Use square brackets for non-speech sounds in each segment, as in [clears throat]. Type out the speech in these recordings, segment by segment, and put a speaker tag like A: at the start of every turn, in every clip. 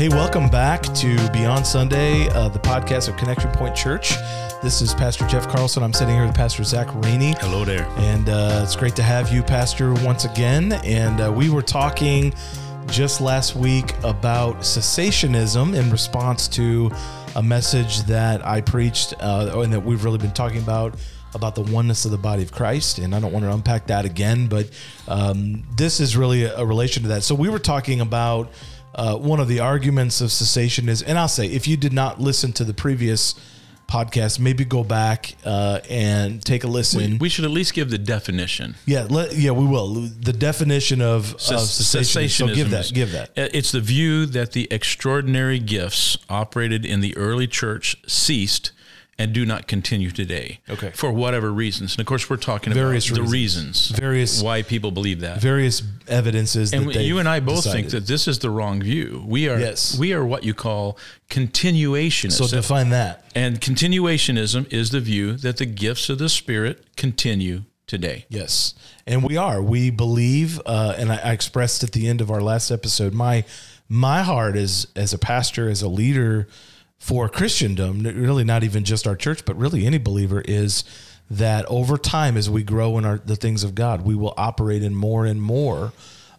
A: Hey, welcome back to Beyond Sunday, uh, the podcast of Connection Point Church. This is Pastor Jeff Carlson. I'm sitting here with Pastor Zach Rainey.
B: Hello there.
A: And uh, it's great to have you, Pastor, once again. And uh, we were talking just last week about cessationism in response to a message that I preached uh, and that we've really been talking about about the oneness of the body of Christ. And I don't want to unpack that again, but um, this is really a, a relation to that. So we were talking about uh, one of the arguments of cessationists, and I'll say, if you did not listen to the previous podcast, maybe go back uh, and take a listen.
B: We, we, should at least give the definition.
A: Yeah, let, yeah, we will. The definition of, of cessation. So give that. Give that.
B: It's the view that the extraordinary gifts operated in the early church ceased and do not continue today.
A: Okay.
B: For whatever reasons. And of course, we're talking various about reasons. the reasons.
A: Various.
B: Why people believe that.
A: Various evidences.
B: And you and I both decided. think that this is the wrong view. We are,
A: yes.
B: we are what you call continuationists.
A: So define that.
B: And continuationism is the view that the gifts of the Spirit continue today.
A: Yes. And we are. We believe, uh, and I, I expressed at the end of our last episode, my, my heart is as a pastor, as a leader, for Christendom, really not even just our church, but really any believer, is that over time, as we grow in our, the things of God, we will operate in more and more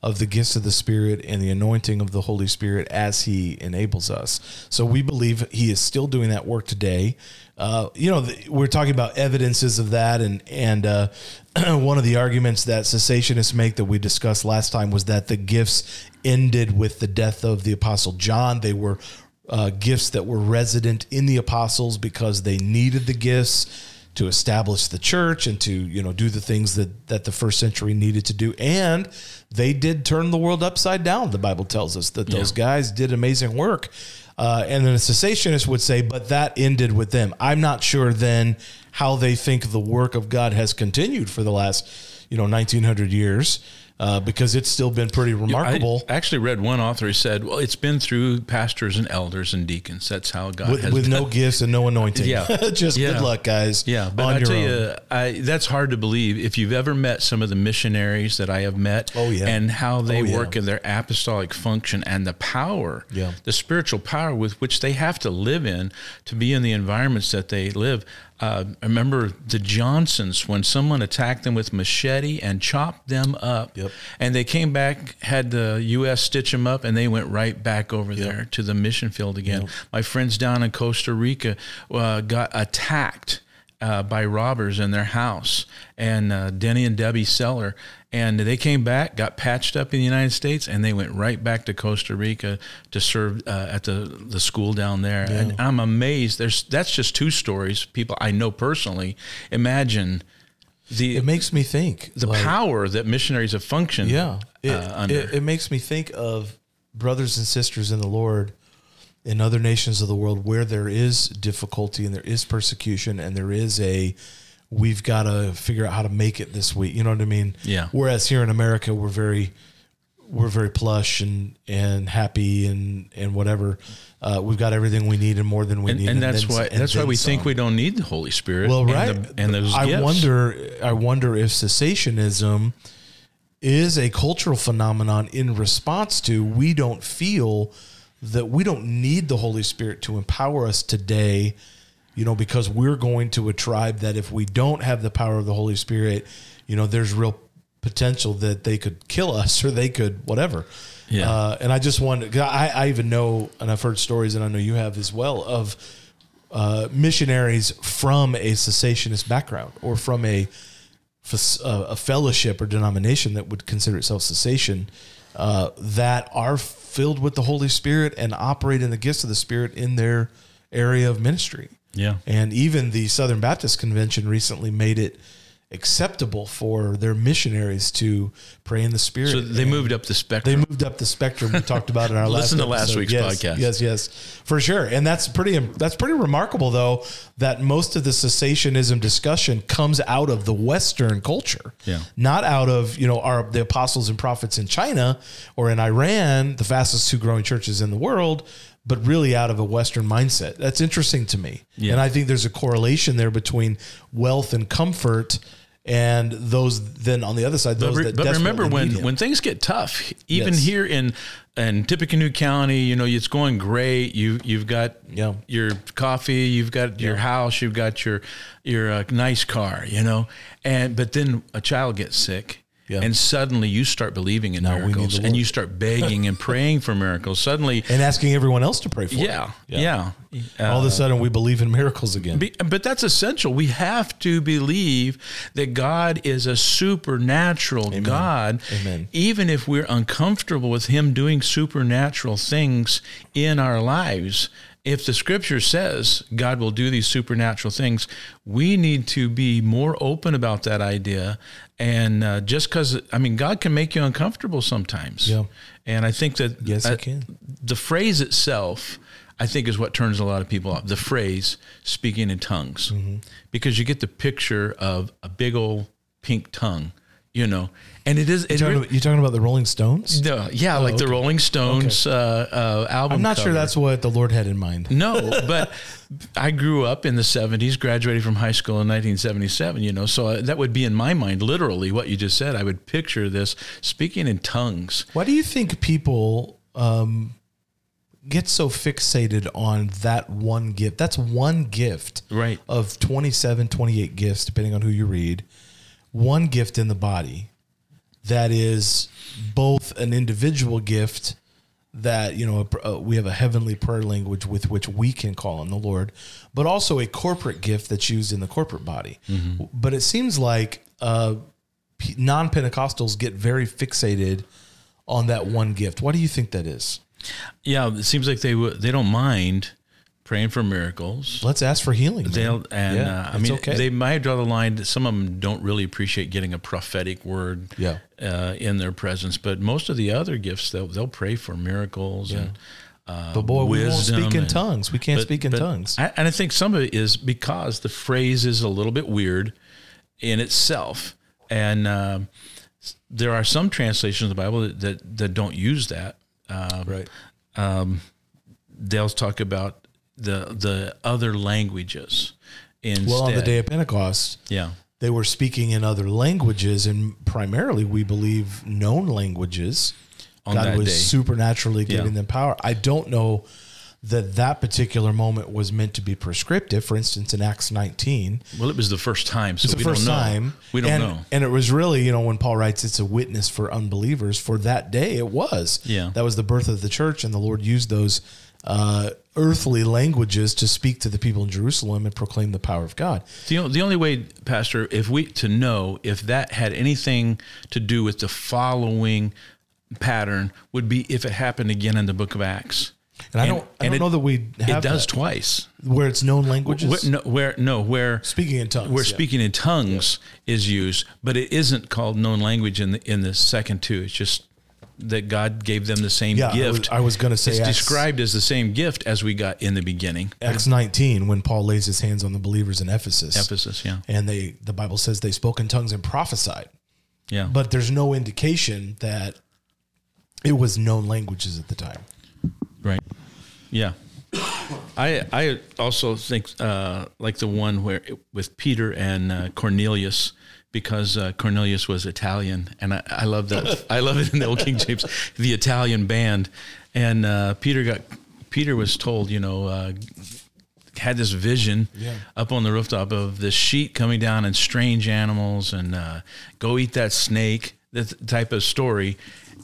A: of the gifts of the Spirit and the anointing of the Holy Spirit as He enables us. So we believe He is still doing that work today. Uh, you know, the, we're talking about evidences of that, and and uh, [clears throat] one of the arguments that cessationists make that we discussed last time was that the gifts ended with the death of the Apostle John. They were uh, gifts that were resident in the apostles because they needed the gifts to establish the church and to you know do the things that that the first century needed to do. And they did turn the world upside down the bible tells us that those yeah. guys did amazing work. Uh, and then a cessationist would say but that ended with them. I'm not sure then how they think the work of god has continued for the last you know 1900 years uh, because it's still been pretty remarkable.
B: I actually read one author who said, "Well, it's been through pastors and elders and deacons. That's how God
A: with,
B: has
A: with no gifts and no anointing.
B: Yeah, [laughs]
A: just
B: yeah.
A: good luck, guys.
B: Yeah, but I tell own. you, I, that's hard to believe. If you've ever met some of the missionaries that I have met,
A: oh yeah,
B: and how they
A: oh,
B: work
A: yeah.
B: in their apostolic function and the power,
A: yeah.
B: the spiritual power with which they have to live in to be in the environments that they live. Uh, I remember the Johnsons when someone attacked them with machete and chopped them up,
A: yep.
B: and they came back, had the U.S. stitch them up, and they went right back over
A: yep.
B: there to the mission field again.
A: Yep.
B: My friends down in Costa Rica uh, got attacked uh, by robbers in their house, and uh, Denny and Debbie Seller, and they came back, got patched up in the United States, and they went right back to Costa Rica to serve uh, at the the school down there.
A: Yeah.
B: And I'm amazed. There's that's just two stories. People I know personally. Imagine. The,
A: it makes me think
B: the like, power that missionaries have functioned.
A: Yeah, it,
B: uh,
A: it, it makes me think of brothers and sisters in the Lord in other nations of the world where there is difficulty and there is persecution and there is a we've got to figure out how to make it this week. You know what I mean?
B: Yeah.
A: Whereas here in America, we're very we're very plush and and happy and and whatever. Uh, we've got everything we need and more than we
B: and,
A: need.
B: And, and that's why that's why we some. think we don't need the Holy Spirit.
A: Well, right.
B: And, the, and those
A: I
B: gifts.
A: wonder. I wonder if cessationism is a cultural phenomenon in response to we don't feel that we don't need the Holy Spirit to empower us today you know, because we're going to a tribe that if we don't have the power of the Holy Spirit, you know, there's real potential that they could kill us or they could whatever.
B: Yeah.
A: Uh, and I just wanted, I, I even know, and I've heard stories, and I know you have as well, of uh, missionaries from a cessationist background or from a, a fellowship or denomination that would consider itself cessation uh, that are filled with the Holy Spirit and operate in the gifts of the Spirit in their area of ministry.
B: Yeah.
A: And even the Southern Baptist Convention recently made it acceptable for their missionaries to pray in the spirit.
B: So they moved up the spectrum.
A: They moved up the spectrum. We talked about in our [laughs]
B: last
A: listen
B: to last week's
A: yes,
B: podcast.
A: Yes, yes, for sure. And that's pretty. That's pretty remarkable, though, that most of the cessationism discussion comes out of the Western culture.
B: Yeah.
A: Not out of you know our the apostles and prophets in China or in Iran, the fastest two growing churches in the world but really out of a Western mindset. That's interesting to me.
B: Yeah.
A: And I think there's a correlation there between wealth and comfort and those then on the other side those
B: but,
A: that
B: but remember when when things get tough even
A: yes.
B: here in in Tippecanoe County, you know, it's going great. You you've got
A: Yeah.
B: your coffee, you've got your house, you've got your your uh, nice car, you know, and but then a child gets sick.
A: Yeah.
B: And suddenly you start believing in
A: Now
B: miracles and you start begging and praying for miracles. Suddenly, [laughs]
A: and asking everyone else to pray for. it.
B: yeah, yeah. Uh,
A: All of a sudden, we believe in miracles again.
B: be- but that's essential. We have to believe that God is a supernatural God.
A: Amen.
B: Even if we're uncomfortable with Him doing supernatural things in our lives, if the scripture says God will do these supernatural things, we need to be more open about that idea. And uh, just because, I mean, God can make you uncomfortable sometimes.
A: Yeah.
B: And I think that
A: Yes, he
B: uh,
A: can.
B: the phrase itself, I think, is what turns a lot of people off. The phrase speaking in tongues,
A: Mm-hmm.
B: because you get the picture of a big old pink tongue, you know, and it is. It
A: You talking, about, you talking about the Rolling Stones?
B: no, yeah, like the. Rolling Stones uh, uh, album.
A: I'm not sure that's what the Lord had in mind.
B: No, [laughs] but I grew up in the 70s, graduated from high school in 1977, you know, so uh, that would be in my mind, literally what you just said. I would picture this speaking in tongues.
A: Why do you think people um, get so fixated on that one gift? That's one gift
B: Right.
A: of 27, 28 gifts, depending on who you read. One gift in the body that is both an individual gift that you know uh, we have a heavenly prayer language with which we can call on the Lord, but also a corporate gift that's used in the corporate body. But it seems like uh, non-Pentecostals get very fixated on that one gift. Why do you think that is?
B: Yeah, it seems like they would, they don't mind praying for miracles.
A: Let's ask for healing.
B: They'll and
A: Yeah,
B: uh, I mean
A: okay.
B: they might draw the line. Some of them don't really appreciate getting a prophetic word
A: Yeah.
B: uh, in their presence, but most of the other gifts they'll they'll pray for miracles and uh,
A: but boy, we won't speak in
B: and-
A: tongues. We can't
B: but-
A: speak in tongues.
B: I, and I think some of it is because the phrase is a little bit weird in itself, and um, there are some translations of the Bible that that, that don't use that. Um,
A: right.
B: they'll talk about the the other languages instead.
A: Well, on the day of Pentecost,
B: yeah,
A: they were speaking in other languages, and primarily, we believe, known languages.
B: On
A: God was
B: day.
A: supernaturally giving
B: Yeah.
A: them power. I don't know that that particular moment was meant to be prescriptive. For instance, in Acts 19,
B: well, it was the first time, so we
A: first
B: don't know.
A: time.
B: We don't
A: and,
B: know.
A: And it was really, you know, when Paul writes, it's a witness for unbelievers. For that day, it was.
B: Yeah.
A: That was the birth of the church, and the Lord used those uh, earthly languages to speak to the people in Jerusalem and proclaim the power of God.
B: The, the only way, Pastor, if we to know if that had anything to do with the following pattern would be if it happened again in the Book of Acts.
A: And I don't, I don't
B: it-
A: know that we have
B: it does
A: that.
B: twice.
A: where it's known languages.
B: Where, no, where no, where
A: Speaking in tongues,
B: where
A: yeah.
B: speaking in tongues is used, but it isn't called known language in the in the second two. It's just that God gave them the same
A: Yeah, I was-
B: gift.
A: I was gonna say
B: it's
A: Acts-
B: described as the same gift as we got in the beginning.
A: Acts 19, when Paul lays his hands on the believers in Ephesus,
B: Ephesus, yeah,
A: and they the Bible says they spoke in tongues and prophesied,
B: yeah.
A: but there's no indication that it was known languages at the time.
B: Right. Yeah. [coughs] I I also think uh, like the one where with Peter and uh, Cornelius because uh, Cornelius was Italian and I, I love that I love it in the old King James the Italian band and uh, Peter got Peter was told you know uh, had this vision
A: Yeah.
B: up on the rooftop of this sheet coming down and strange animals and uh, go eat that snake, that type of story.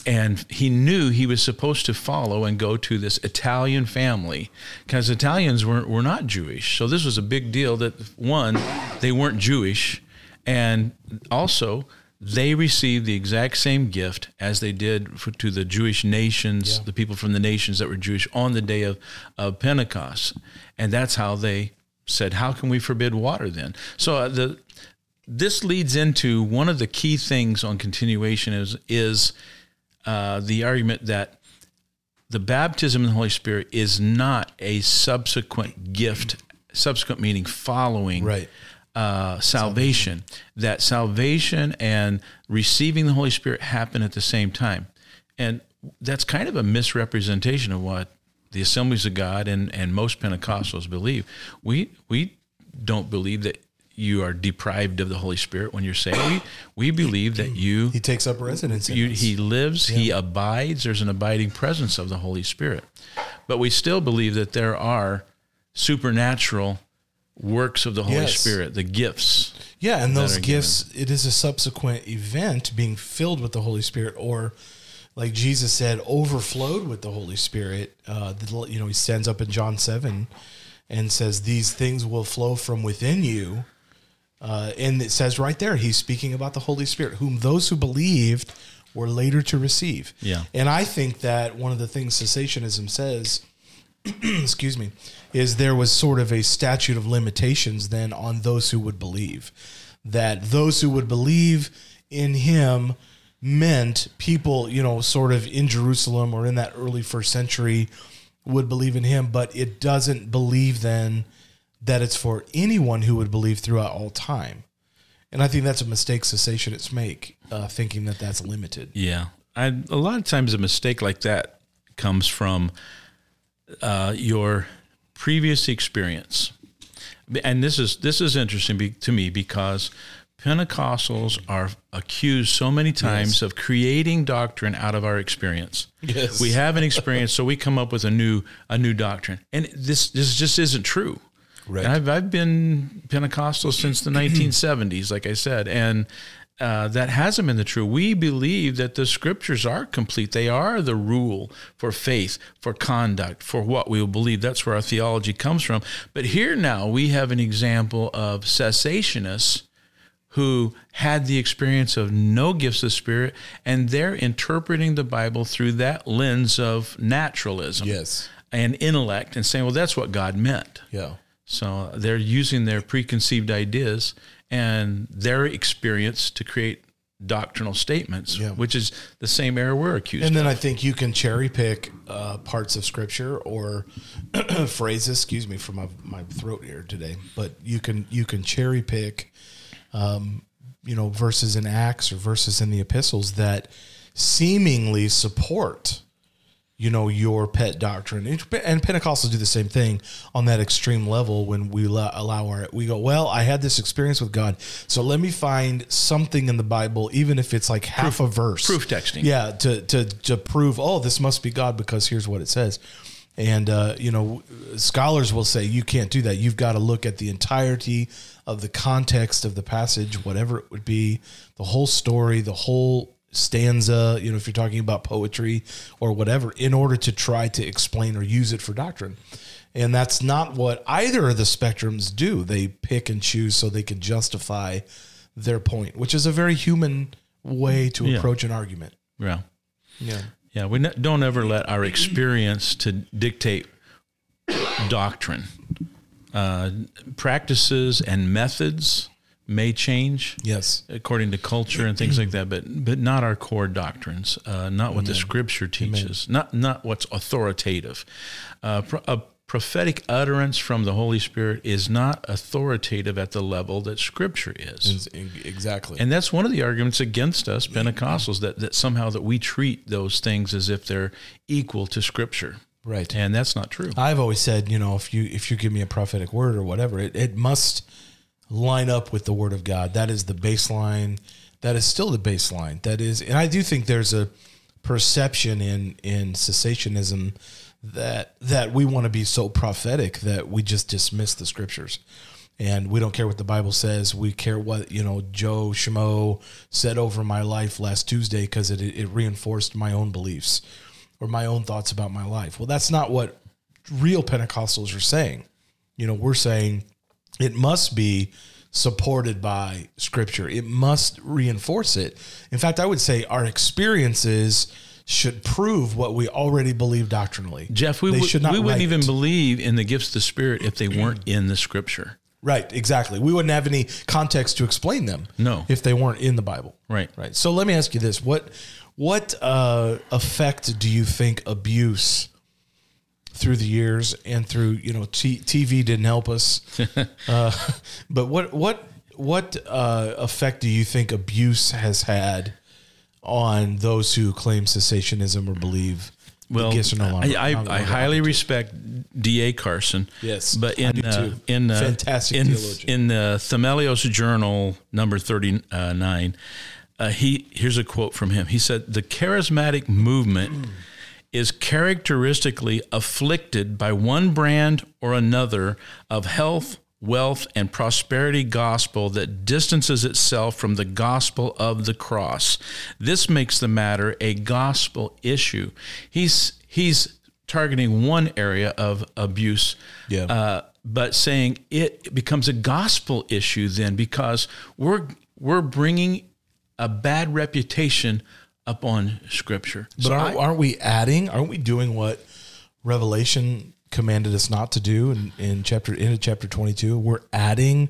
B: And he knew he was supposed to follow and go to this Italian family because Italians were, were not Jewish. So this was a big deal that one, they weren't Jewish. And also, they received the exact same gift as they did for, to the Jewish nations,
A: Yeah.
B: the people from the nations that were Jewish on the day of, of Pentecost. And that's how they said, How can we forbid water then? So uh, the this leads into one of the key things on continuation is is uh, the argument that the baptism in the Holy Spirit is not a subsequent gift, subsequent meaning following
A: Right.
B: Uh, salvation. That salvation and receiving the Holy Spirit happen at the same time. And that's kind of a misrepresentation of what the Assemblies of God and, and most Pentecostals believe. We we don't believe that you are deprived of the Holy Spirit when you're saved. We, we believe that you
A: He takes up residence in
B: you, he lives, he abides. There's an abiding presence of the Holy Spirit. But we still believe that there are supernatural works of the Holy
A: Yes.
B: Spirit, the gifts.
A: Yeah, and those gifts, it is a subsequent event being filled with the Holy Spirit, or like Jesus said, overflowed with the Holy Spirit. Uh, the, you know, he stands up in John 7 and says, These things will flow from within you. Uh, and it says right there, he's speaking about the Holy Spirit, whom those who believed were later to receive.
B: Yeah.
A: And I think that one of the things cessationism says [clears throat] excuse me, is there was sort of a statute of limitations then on those who would believe. That those who would believe in him meant people, you know, sort of in Jerusalem or in that early first century would believe in him, but it doesn't believe then that it's for anyone who would believe throughout all time. And I think that's a mistake cessationists make, uh, thinking that that's limited.
B: Yeah. I, a lot of times a mistake like that comes from uh, your previous experience. And this is this is interesting be, to me because Pentecostals are accused so many times of creating doctrine out of our experience.
A: Yes.
B: We have an experience, so we come up with a new a new doctrine, and this this just isn't true.
A: Right.
B: And I've I've been Pentecostal since the 1970s, like I said, and uh, that hasn't been the true. We believe that the scriptures are complete. They are the rule for faith, for conduct, for what we will believe. That's where our theology comes from. But here now we have an example of cessationists who had the experience of no gifts of spirit, and they're interpreting the Bible through that lens of naturalism
A: Yes.
B: and intellect and saying, well, that's what God meant.
A: Yeah.
B: So they're using their preconceived ideas and their experience to create doctrinal statements,
A: Yeah.
B: which is the same error we're accused
A: And
B: of.
A: then I think you can cherry pick uh, parts of scripture or [clears throat] phrases. Excuse me for my, my throat here today, but you can you can cherry pick, um, you know, verses in Acts or verses in the epistles that seemingly support, you know, your pet doctrine. And Pentecostals do the same thing on that extreme level when we allow, our we go. Well, I had this experience with God, so let me find something in the Bible, even if it's like half a verse,
B: proof texting.
A: yeah, to to to prove, oh, this must be God because here's what it says. And uh, you know, scholars will say you can't do that. You've got to look at the entirety of the context of the passage, whatever it would be, the whole story, the whole stanza. You know, if you're talking about poetry or whatever, in order to try to explain or use it for doctrine. And that's not what either of the spectrums do. They pick and choose so they can justify their point, which is a very human way to
B: Yeah.
A: approach an argument.
B: Yeah.
A: Yeah.
B: Yeah. We don't ever let our experience to dictate doctrine. Uh, practices and methods may change.
A: Yes.
B: according to culture and things like that, but but not our core doctrines, uh, not what the Scripture teaches, not not what's authoritative. Uh, a prophetic utterance from the Holy Spirit is not authoritative at the level that Scripture is.
A: Exactly.
B: And that's one of the arguments against us Pentecostals that, that somehow that we treat those things as if they're equal to Scripture,
A: right.
B: and that's not true.
A: I've always said, you know, if you if you give me a prophetic word or whatever, it, it must line up with the word of God. That is the baseline. That is still the baseline. That is and I do think there's a perception in in cessationism that that we want to be so prophetic that we just dismiss the scriptures. And we don't care what the Bible says. We care what, you know, Joe Schmo said over my life last Tuesday because it, it reinforced my own beliefs or my own thoughts about my life. Well, that's not what real Pentecostals are saying. You know, we're saying it must be supported by scripture. It must reinforce it. In fact, I would say our experiences should prove what we already believe doctrinally.
B: Jeff, we,
A: They
B: would,
A: should not
B: we wouldn't even
A: it.
B: believe in the gifts of the Spirit if they weren't in the Scripture.
A: Right, exactly. We wouldn't have any context to explain them.
B: No.
A: If they weren't in the Bible.
B: Right.
A: Right. So let me ask you this. What what uh, effect do you think abuse through the years and through, you know, t- TV didn't help us. [laughs] uh, but what what what uh, effect do you think abuse has had on those who claim cessationism or believe
B: Well,
A: no longer.
B: I, I, I highly respect D.A. Carson.
A: Yes,
B: but
A: I
B: in uh, in uh,
A: Fantastic
B: in,
A: theologian.
B: in the Themelios Journal number thirty nine, uh, he here's a quote from him. He said, "The charismatic movement." Is characteristically afflicted by one brand or another of health, wealth, and prosperity gospel that distances itself from the gospel of the cross. This makes the matter a gospel issue. He's he's targeting one area of abuse,
A: Yeah.
B: uh, but saying it becomes a gospel issue then because we're we're bringing a bad reputation upon Scripture.
A: But aren't, aren't we adding? Aren't we doing what Revelation commanded us not to do in, in chapter in chapter twenty two? We're adding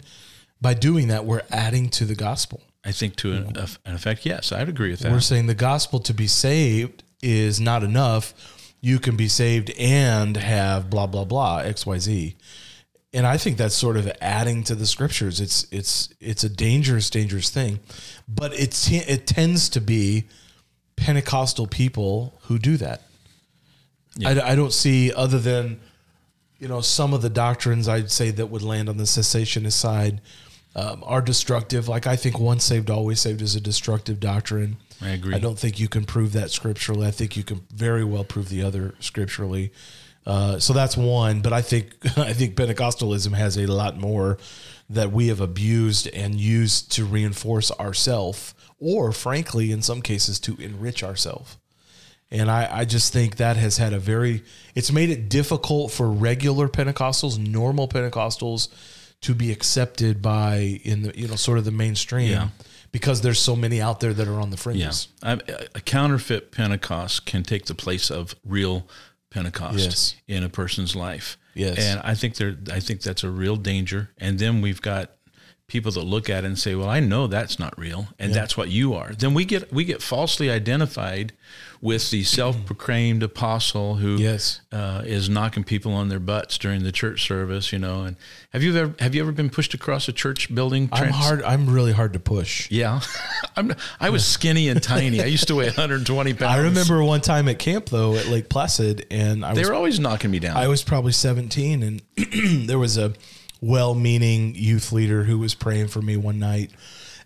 A: by doing that. We're adding to the gospel.
B: I think to an, an effect, yes, I'd agree with that.
A: We're saying the gospel to be saved is not enough. You can be saved and have blah blah blah X Y Z. And I think that's sort of adding to the scriptures. It's it's it's a dangerous dangerous thing, but it's it tends to be Pentecostal people who do that. I, I don't see other than you know some of the doctrines I'd say that would land on the cessationist side um, are destructive. Like I think once saved always saved is a destructive doctrine.
B: I agree.
A: I don't think you can prove that scripturally. I think you can very well prove the other scripturally. Uh, so that's one, but I think [laughs] I think Pentecostalism has a lot more that we have abused and used to reinforce ourself, or frankly, in some cases, to enrich ourselves. And I, I just think that has had a very, it's made it difficult for regular Pentecostals, normal Pentecostals, to be accepted by in the you know sort of the mainstream
B: Yeah.
A: because there's so many out there that are on the
B: Yeah,
A: fringes.
B: I- a counterfeit Pentecost can take the place of real Pentecost
A: Yes.
B: in a person's life.
A: Yes.
B: and I think there, I think that's a real danger. And then we've got people that look at it and say, "Well, I know that's not real, and that's what you are." Then we get we get falsely identified with the self-proclaimed apostle who
A: Yes.
B: uh, is knocking people on their butts during the church service. You know, and have you ever have you ever been pushed across a church building?
A: I'm hard. I'm really hard to push.
B: Yeah, [laughs] I'm, I was skinny and tiny. I used to weigh 120 pounds.
A: I remember one time at camp though at Lake Placid, and I
B: they
A: was
B: were always knocking me down.
A: I was probably 17, and [clears throat] there was a well-meaning youth leader who was praying for me one night,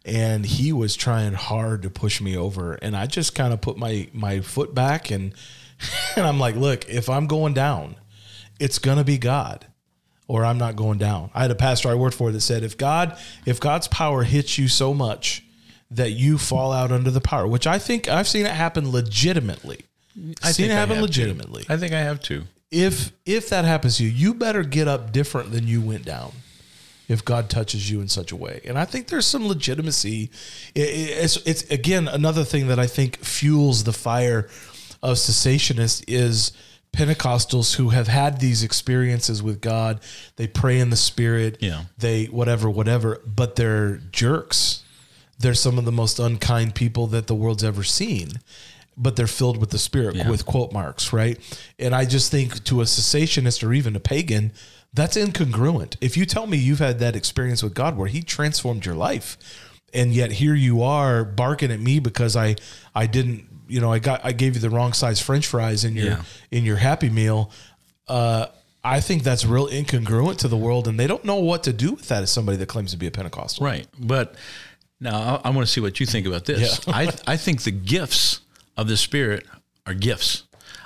A: and he was trying hard to push me over, and I just kind of put my my foot back, and [laughs] and I'm like, look, if I'm going down, it's gonna be God. Or I'm not going down. I had a pastor I worked for that said, if God, if God's power hits you so much that you fall out under the power, which I think I've seen it happen legitimately. I've seen it happen
B: have too.
A: legitimately
B: I think I have to.
A: If if that happens to you, you better get up different than you went down. If God touches you in such a way, and I think there's some legitimacy. It- it- It's, it's again another thing that I think fuels the fire of cessationists is Pentecostals who have had these experiences with God. They pray in the Spirit.
B: Yeah.
A: They whatever whatever, but they're jerks. They're some of the most unkind people that the world's ever seen but they're filled with the spirit
B: Yeah.
A: with quote marks, right? And I just think to a cessationist or even a pagan, that's incongruent. If you tell me you've had that experience with God where he transformed your life and yet here you are barking at me because I I didn't, you know, I got I gave you the wrong size french fries in your
B: Yeah.
A: in your happy meal, uh I think that's real incongruent to the world, and they don't know what to do with that as somebody that claims to be a Pentecostal.
B: Right. But now I, I want to see what you think about this.
A: Yeah. [laughs]
B: I, I think the gifts of the Spirit are gifts.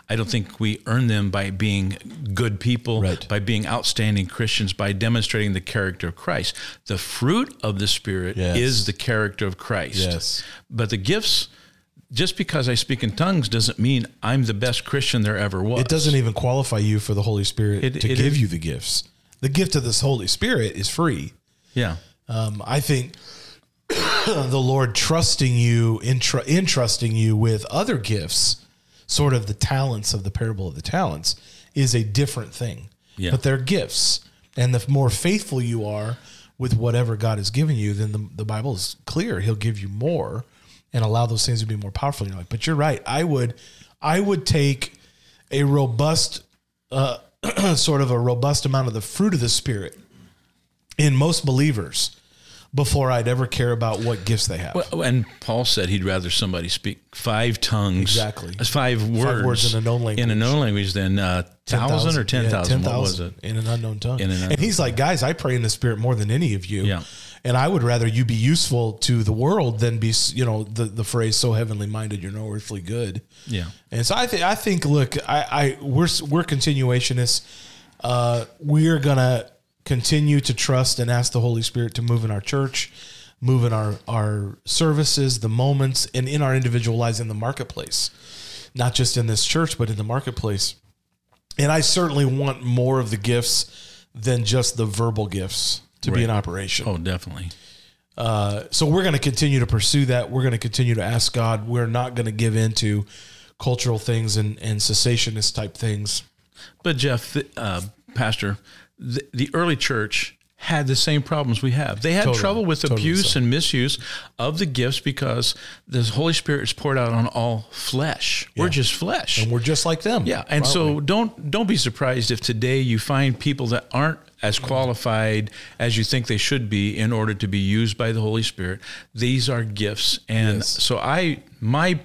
B: I don't think we earn them by being good people,
A: Right.
B: by being outstanding Christians, by demonstrating the character of Christ. The fruit of the Spirit
A: Yes.
B: is the character of Christ.
A: Yes.
B: But the gifts, just because I speak in tongues doesn't mean I'm the best Christian there ever was.
A: It doesn't even qualify you for the Holy Spirit
B: It-
A: to
B: it
A: give
B: is-
A: you the gifts. The gift of this Holy Spirit is free.
B: Yeah.
A: Um, I think [coughs] the Lord trusting you, entr- entrusting you with other gifts, sort of the talents of the parable of the talents, is a different thing.
B: Yeah.
A: But they're gifts. And the more faithful you are with whatever God has given you, then the, the Bible is clear. He'll give you more and allow those things to be more powerful in your life. But you're right. I would I would take a robust uh, [clears throat] sort of a robust amount of the fruit of the spirit in most believers before I'd ever care about what gifts they have.
B: Well, and Paul said he'd rather somebody speak five tongues,
A: Exactly.
B: uh, five words,
A: words in a known language,
B: in a known language than uh, thousand or ten
A: Yeah,
B: thousand. what was it?
A: In an unknown tongue.
B: An
A: and he's like, guys, I pray in the spirit more than any of you.
B: Yeah.
A: And I would rather you be useful to the world than be, you know, the, the phrase so heavenly minded, you're no earthly good.
B: Yeah.
A: And so I think, I think, look, I, I, we're, we're continuationists. Uh, we're going to continue to trust and ask the Holy Spirit to move in our church, move in our, our services, the moments, and in our individual lives in the marketplace, not just in this church, but in the marketplace. And I certainly want more of the gifts than just the verbal gifts to be in operation.
B: Oh, definitely.
A: Uh, so we're going to continue to pursue that. We're going to continue to ask God. We're not going to give in to cultural things and, and cessationist type things.
B: But Jeff, uh, Pastor, the, the early church had the same problems we have. They had
A: Totally.
B: trouble with
A: Totally
B: abuse
A: so.
B: and misuse of the gifts because the Holy Spirit is poured out on all flesh. We're just flesh.
A: And we're just like them.
B: Yeah, and so
A: we?
B: don't don't be surprised if today you find people that aren't as qualified as you think they should be in order to be used by the Holy Spirit. These are gifts, and
A: Yes.
B: so I my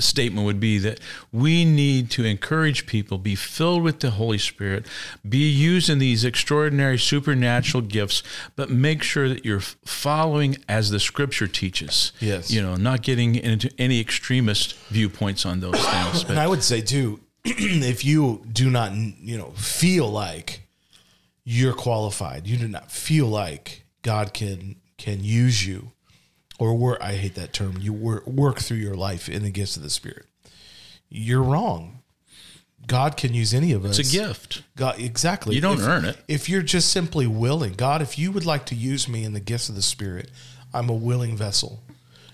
B: statement would be that we need to encourage people be filled with the Holy Spirit, be used in these extraordinary supernatural gifts, but make sure that you're following as the Scripture teaches.
A: Yes.
B: you know, not getting into any extremist viewpoints on those things. But
A: And I would say too, [clears throat] if you do not, you know, feel like you're qualified, you do not feel like God can can use you, or work. I hate that term. You work work through your life in the gifts of the Spirit. You're wrong. God can use any of us.
B: it's a gift.
A: God, exactly.
B: You don't
A: If-
B: earn it.
A: If you're just simply willing, God, if you would like to use me in the gifts of the Spirit, I'm a willing vessel.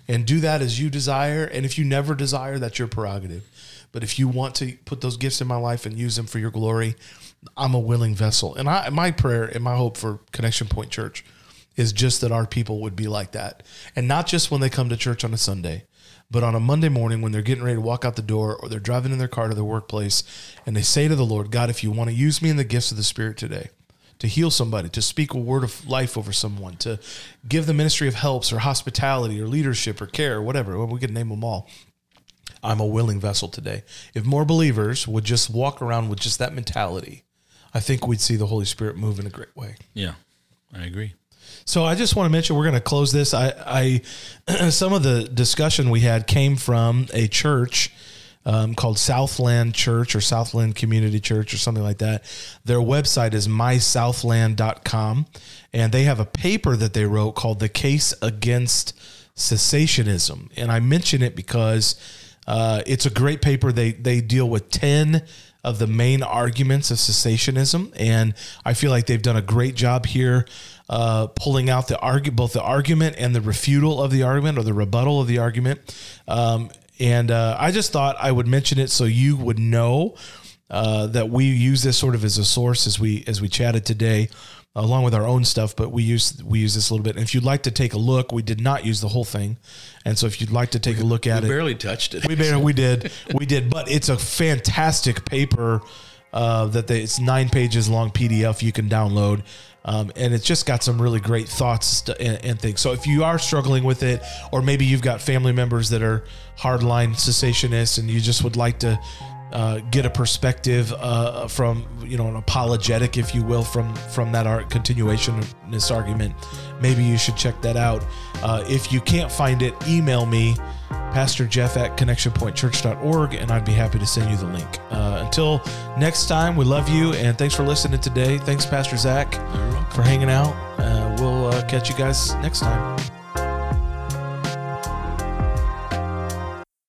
A: And do that as you desire. And if you never desire, that's your prerogative. But if you want to put those gifts in my life and use them for your glory, I'm a willing vessel. And I, my prayer and my hope for Connection Point Church is just that our people would be like that. And not just when they come to church on a Sunday, but on a Monday morning when they're getting ready to walk out the door or they're driving in their car to their workplace and they say to the Lord, God, if you want to use me in the gifts of the Spirit today, to heal somebody, to speak a word of life over someone, to give the ministry of helps or hospitality or leadership or care or whatever, well, we could name them all. I'm a willing vessel today. If more believers would just walk around with just that mentality, I think we'd see the Holy Spirit move in a great way.
B: Yeah, I agree.
A: So I just want to mention we're going to close this. I, I [clears throat] some of the discussion we had came from a church um, called Southland Church or Southland Community Church or something like that. Their website is mysouthland.com and they have a paper that they wrote called "The Case Against Cessationism." And I mention it because uh, it's a great paper. They they deal with ten of the main arguments of cessationism, and I feel like they've done a great job here, uh, pulling out the argue both the argument and the refutal of the argument or the rebuttal of the argument. Um, and uh, I just thought I would mention it so you would know uh, that we use this sort of as a source as we as we chatted today along with our own stuff, but we use we use this a little bit. And if you'd like to take a look, we did not use the whole thing, and so if you'd like to take a look at
B: We
A: it,
B: barely touched it.
A: we barely, we did we did, but it's a fantastic paper uh, that they, it's nine pages long PDF you can download. Um, and it's just got some really great thoughts and, and things. So if you are struggling with it, or maybe you've got family members that are hardline cessationists, and you just would like to uh, get a perspective uh, from you know an apologetic, if you will, from from that art continuation this argument, maybe you should check that out. Uh, if you can't find it, email me, Pastor Jeff at connectionpointchurch.org, and I'd be happy to send you the link. Uh, until next time, we love you, and thanks for listening today. Thanks, Pastor Zach, for hanging out. Uh, we'll uh, catch you guys next time.